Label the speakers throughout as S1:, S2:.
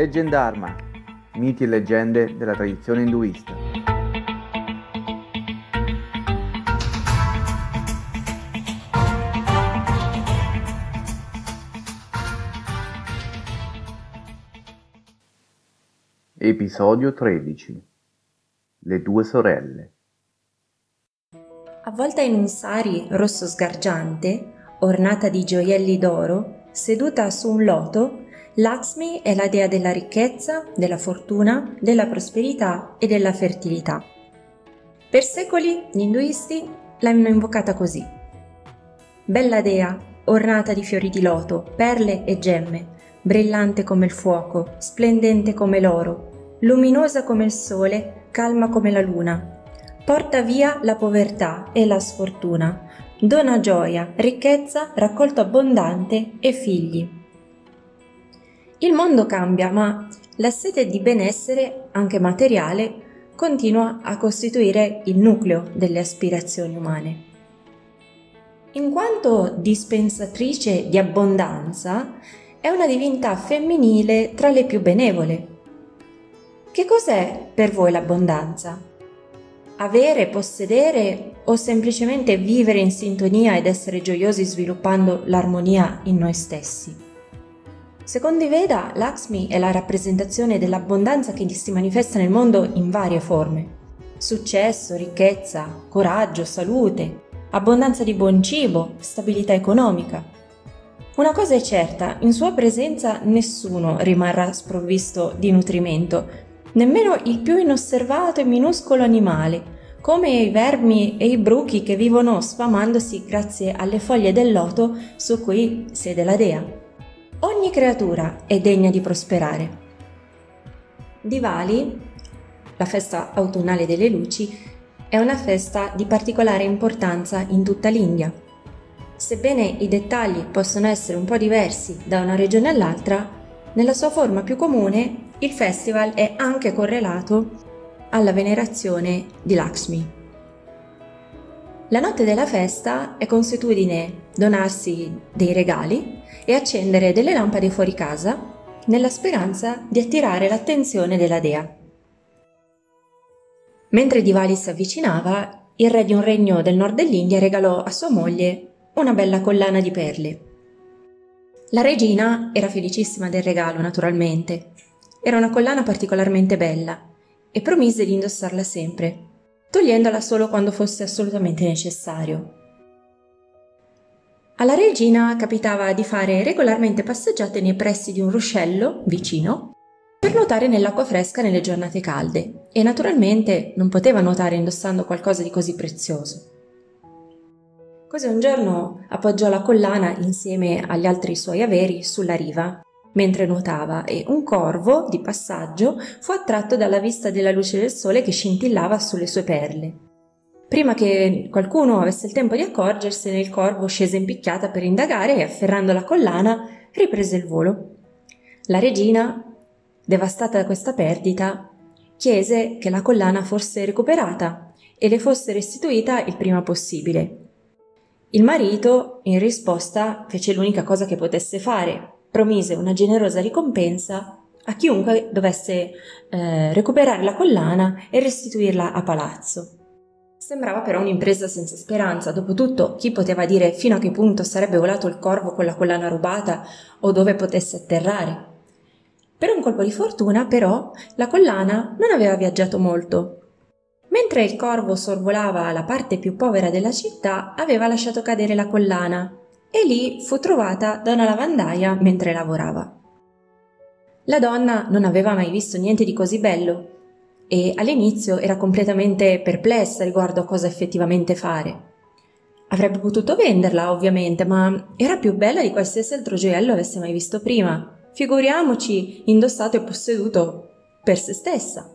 S1: Leggendarma, miti e leggende della tradizione induista. Episodio 13 Le due sorelle
S2: Avvolta in un sari rosso sgargiante, ornata di gioielli d'oro, seduta su un loto, Lakshmi è la dea della ricchezza, della fortuna, della prosperità e della fertilità. Per secoli gli induisti l'hanno invocata così. Bella dea, ornata di fiori di loto, perle e gemme, brillante come il fuoco, splendente come l'oro, luminosa come il sole, calma come la luna. Porta via la povertà e la sfortuna, dona gioia, ricchezza, raccolto abbondante e figli. Il mondo cambia, ma la sete di benessere, anche materiale, continua a costituire il nucleo delle aspirazioni umane. In quanto dispensatrice di abbondanza, è una divinità femminile tra le più benevole. Che cos'è per voi l'abbondanza? Avere, possedere o semplicemente vivere in sintonia ed essere gioiosi sviluppando l'armonia in noi stessi? Secondo i Veda, Lakshmi è la rappresentazione dell'abbondanza che si manifesta nel mondo in varie forme. Successo, ricchezza, coraggio, salute, abbondanza di buon cibo, stabilità economica. Una cosa è certa, in sua presenza nessuno rimarrà sprovvisto di nutrimento, nemmeno il più inosservato e minuscolo animale, come i vermi e i bruchi che vivono sfamandosi grazie alle foglie del loto su cui siede la dea. Ogni creatura è degna di prosperare. Diwali, la festa autunnale delle luci, è una festa di particolare importanza in tutta l'India. Sebbene i dettagli possono essere un po' diversi da una regione all'altra, nella sua forma più comune il festival è anche correlato alla venerazione di Lakshmi. La notte della festa è consuetudine donarsi dei regali e accendere delle lampade fuori casa nella speranza di attirare l'attenzione della dea. Mentre Diwali si avvicinava, il re di un regno del nord dell'India regalò a sua moglie una bella collana di perle. La regina era felicissima del regalo, naturalmente. Era una collana particolarmente bella e promise di indossarla sempre, togliendola solo quando fosse assolutamente necessario. Alla regina capitava di fare regolarmente passeggiate nei pressi di un ruscello vicino per nuotare nell'acqua fresca nelle giornate calde e naturalmente non poteva nuotare indossando qualcosa di così prezioso. Così un giorno appoggiò la collana insieme agli altri suoi averi sulla riva mentre nuotava e un corvo di passaggio fu attratto dalla vista della luce del sole che scintillava sulle sue perle. Prima che qualcuno avesse il tempo di accorgersene, il corvo scese in picchiata per indagare e, afferrando la collana, riprese il volo. La regina, devastata da questa perdita, chiese che la collana fosse recuperata e le fosse restituita il prima possibile. Il marito, in risposta, fece l'unica cosa che potesse fare, promise una generosa ricompensa a chiunque dovesse eh, recuperare la collana e restituirla a palazzo. Sembrava però un'impresa senza speranza, dopotutto chi poteva dire fino a che punto sarebbe volato il corvo con la collana rubata o dove potesse atterrare. Per un colpo di fortuna, però, la collana non aveva viaggiato molto. Mentre il corvo sorvolava la parte più povera della città, aveva lasciato cadere la collana e lì fu trovata da una lavandaia mentre lavorava. La donna non aveva mai visto niente di così bello e all'inizio era completamente perplessa riguardo a cosa effettivamente fare. Avrebbe potuto venderla, ovviamente, ma era più bella di qualsiasi altro gioiello avesse mai visto prima. Figuriamoci indossato e posseduto per se stessa.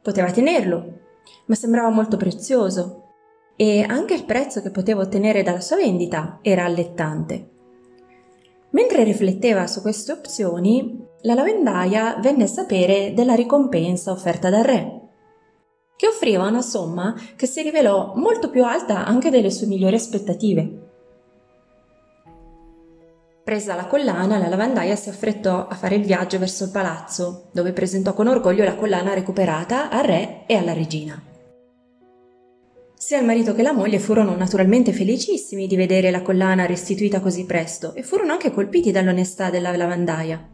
S2: Poteva tenerlo, ma sembrava molto prezioso e anche il prezzo che poteva ottenere dalla sua vendita era allettante. Mentre rifletteva su queste opzioni, la lavandaia venne a sapere della ricompensa offerta dal re, che offriva una somma che si rivelò molto più alta anche delle sue migliori aspettative. Presa la collana, la lavandaia si affrettò a fare il viaggio verso il palazzo, dove presentò con orgoglio la collana recuperata al re e alla regina. Sia il marito che la moglie furono naturalmente felicissimi di vedere la collana restituita così presto e furono anche colpiti dall'onestà della lavandaia.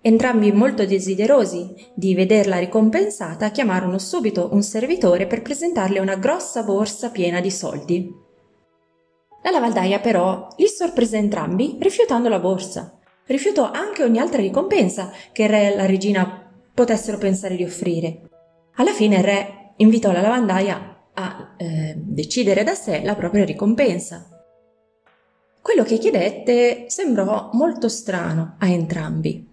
S2: Entrambi molto desiderosi di vederla ricompensata, chiamarono subito un servitore per presentarle una grossa borsa piena di soldi. La lavandaia però li sorprese entrambi rifiutando la borsa. Rifiutò anche ogni altra ricompensa che il re e la regina potessero pensare di offrire. Alla fine il re invitò la lavandaia a eh, decidere da sé la propria ricompensa. Quello che chiedette sembrò molto strano a entrambi.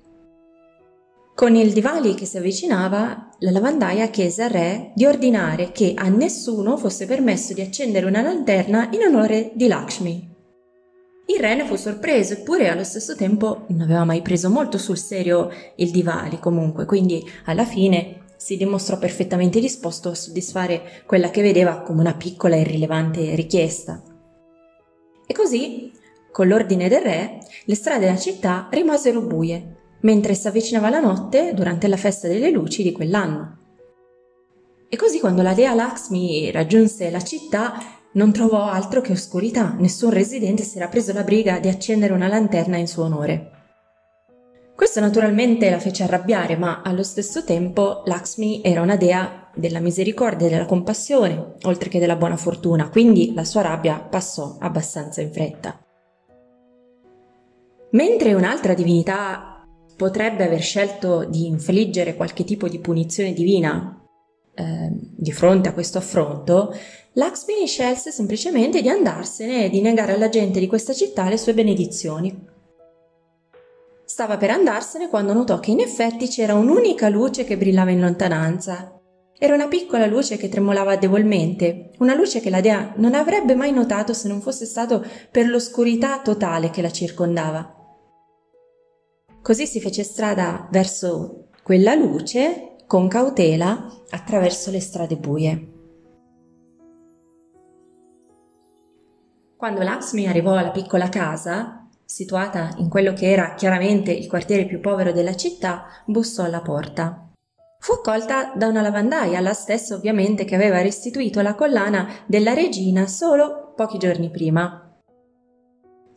S2: Con il Diwali che si avvicinava, la lavandaia chiese al re di ordinare che a nessuno fosse permesso di accendere una lanterna in onore di Lakshmi. Il re ne fu sorpreso, eppure allo stesso tempo non aveva mai preso molto sul serio il Diwali comunque, quindi alla fine si dimostrò perfettamente disposto a soddisfare quella che vedeva come una piccola e irrilevante richiesta. E così, con l'ordine del re, le strade della città rimasero buie, mentre si avvicinava la notte durante la festa delle luci di quell'anno. E così quando la dea Lakshmi raggiunse la città non trovò altro che oscurità, nessun residente si era preso la briga di accendere una lanterna in suo onore. Questo naturalmente la fece arrabbiare, ma allo stesso tempo Lakshmi era una dea della misericordia e della compassione, oltre che della buona fortuna, quindi la sua rabbia passò abbastanza in fretta. Mentre un'altra divinità potrebbe aver scelto di infliggere qualche tipo di punizione divina eh, di fronte a questo affronto, Lakshmi scelse semplicemente di andarsene e di negare alla gente di questa città le sue benedizioni. Stava per andarsene quando notò che in effetti c'era un'unica luce che brillava in lontananza. Era una piccola luce che tremolava debolmente, una luce che la dea non avrebbe mai notato se non fosse stato per l'oscurità totale che la circondava. Così si fece strada verso quella luce con cautela attraverso le strade buie. Quando Lakshmi arrivò alla piccola casa, situata in quello che era chiaramente il quartiere più povero della città, bussò alla porta. Fu accolta da una lavandaia, la stessa ovviamente che aveva restituito la collana della regina solo pochi giorni prima.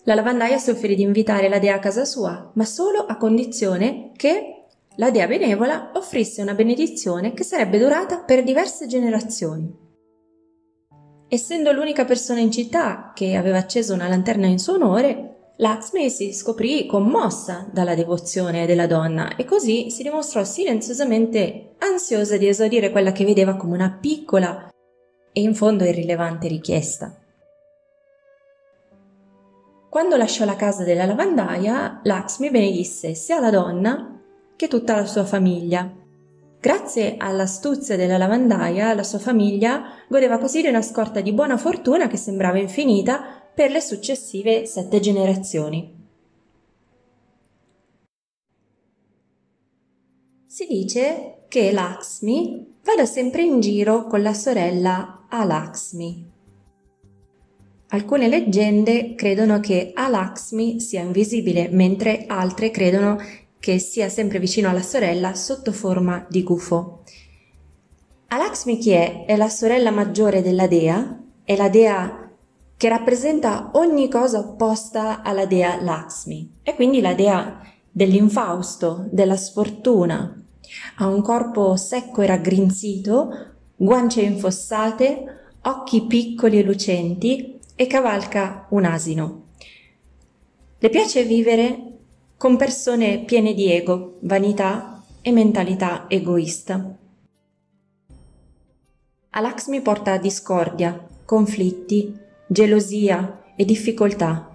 S2: La lavandaia si offrì di invitare la dea a casa sua, ma solo a condizione che la dea benevola offrisse una benedizione che sarebbe durata per diverse generazioni. Essendo l'unica persona in città che aveva acceso una lanterna in suo onore, Lakshmi si scoprì commossa dalla devozione della donna e così si dimostrò silenziosamente ansiosa di esaudire quella che vedeva come una piccola e in fondo irrilevante richiesta. Quando lasciò la casa della lavandaia, Lakshmi benedisse sia la donna che tutta la sua famiglia. Grazie all'astuzia della lavandaia, la sua famiglia godeva così di una scorta di buona fortuna che sembrava infinita per le successive sette generazioni. Si dice che Lakshmi vada sempre in giro con la sorella Alakshmi. Alcune leggende credono che Alakshmi sia invisibile, mentre altre credono che sia sempre vicino alla sorella sotto forma di gufo. Alakshmi chi è? È la sorella maggiore della dea, è la dea che rappresenta ogni cosa opposta alla dea Lakshmi. È quindi la dea dell'infausto, della sfortuna. Ha un corpo secco e raggrinzito, guance infossate, occhi piccoli e lucenti e cavalca un asino. Le piace vivere con persone piene di ego, vanità e mentalità egoista. A Lakshmi porta discordia, conflitti, gelosia e difficoltà.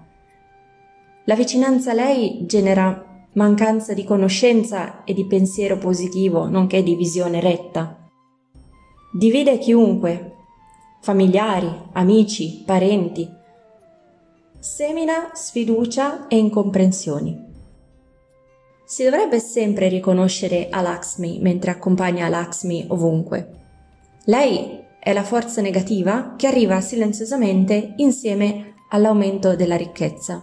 S2: La vicinanza a lei genera mancanza di conoscenza e di pensiero positivo, nonché di visione retta. Divide chiunque, familiari, amici, parenti. Semina sfiducia e incomprensioni. Si dovrebbe sempre riconoscere Alakshmi mentre accompagna Alakshmi ovunque. Lei è la forza negativa che arriva silenziosamente insieme all'aumento della ricchezza.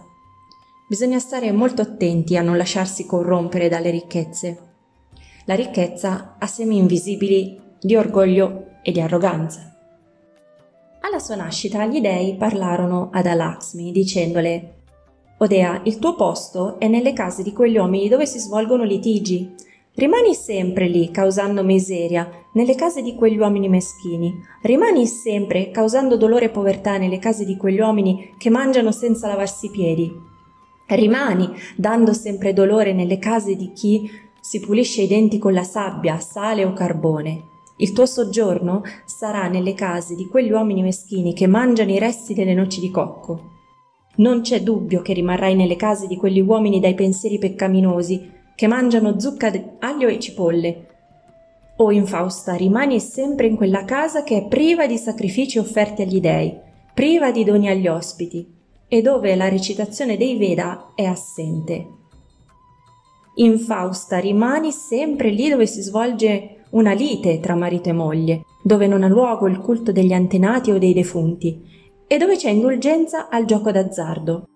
S2: Bisogna stare molto attenti a non lasciarsi corrompere dalle ricchezze. La ricchezza ha semi invisibili di orgoglio e di arroganza. Alla sua nascita gli dei parlarono ad Alaxmi dicendole Odea, il tuo posto è nelle case di quegli uomini dove si svolgono litigi. Rimani sempre lì, causando miseria, nelle case di quegli uomini meschini. Rimani sempre, causando dolore e povertà, nelle case di quegli uomini che mangiano senza lavarsi i piedi. Rimani, dando sempre dolore nelle case di chi si pulisce i denti con la sabbia, sale o carbone. Il tuo soggiorno sarà nelle case di quegli uomini meschini che mangiano i resti delle noci di cocco. Non c'è dubbio che rimarrai nelle case di quegli uomini dai pensieri peccaminosi, che mangiano zucca, aglio e cipolle. O infausta, rimani sempre in quella casa che è priva di sacrifici offerti agli dei, priva di doni agli ospiti, e dove la recitazione dei Veda è assente. Infausta, rimani sempre lì dove si svolge una lite tra marito e moglie, dove non ha luogo il culto degli antenati o dei defunti, e dove c'è indulgenza al gioco d'azzardo.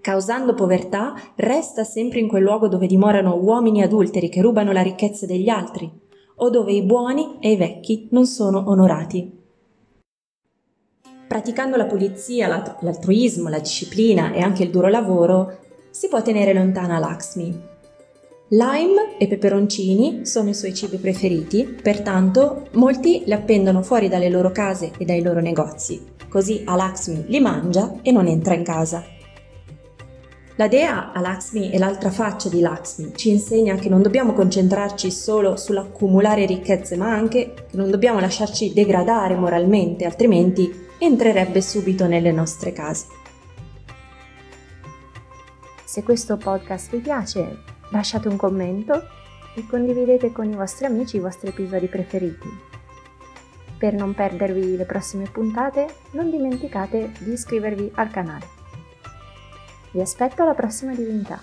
S2: Causando povertà, resta sempre in quel luogo dove dimorano uomini adulteri che rubano la ricchezza degli altri, o dove i buoni e i vecchi non sono onorati. Praticando la pulizia, l'altruismo, la disciplina e anche il duro lavoro, si può tenere lontana Lakshmi, Lime e peperoncini sono i suoi cibi preferiti, pertanto molti li appendono fuori dalle loro case e dai loro negozi, così Alaxmi li mangia e non entra in casa. La dea Alaxmi è l'altra faccia di Lakshmi, ci insegna che non dobbiamo concentrarci solo sull'accumulare ricchezze, ma anche che non dobbiamo lasciarci degradare moralmente, altrimenti entrerebbe subito nelle nostre case.
S3: Se questo podcast vi piace, lasciate un commento e condividete con i vostri amici i vostri episodi preferiti. Per non perdervi le prossime puntate, non dimenticate di iscrivervi al canale. Vi aspetto alla prossima divinità.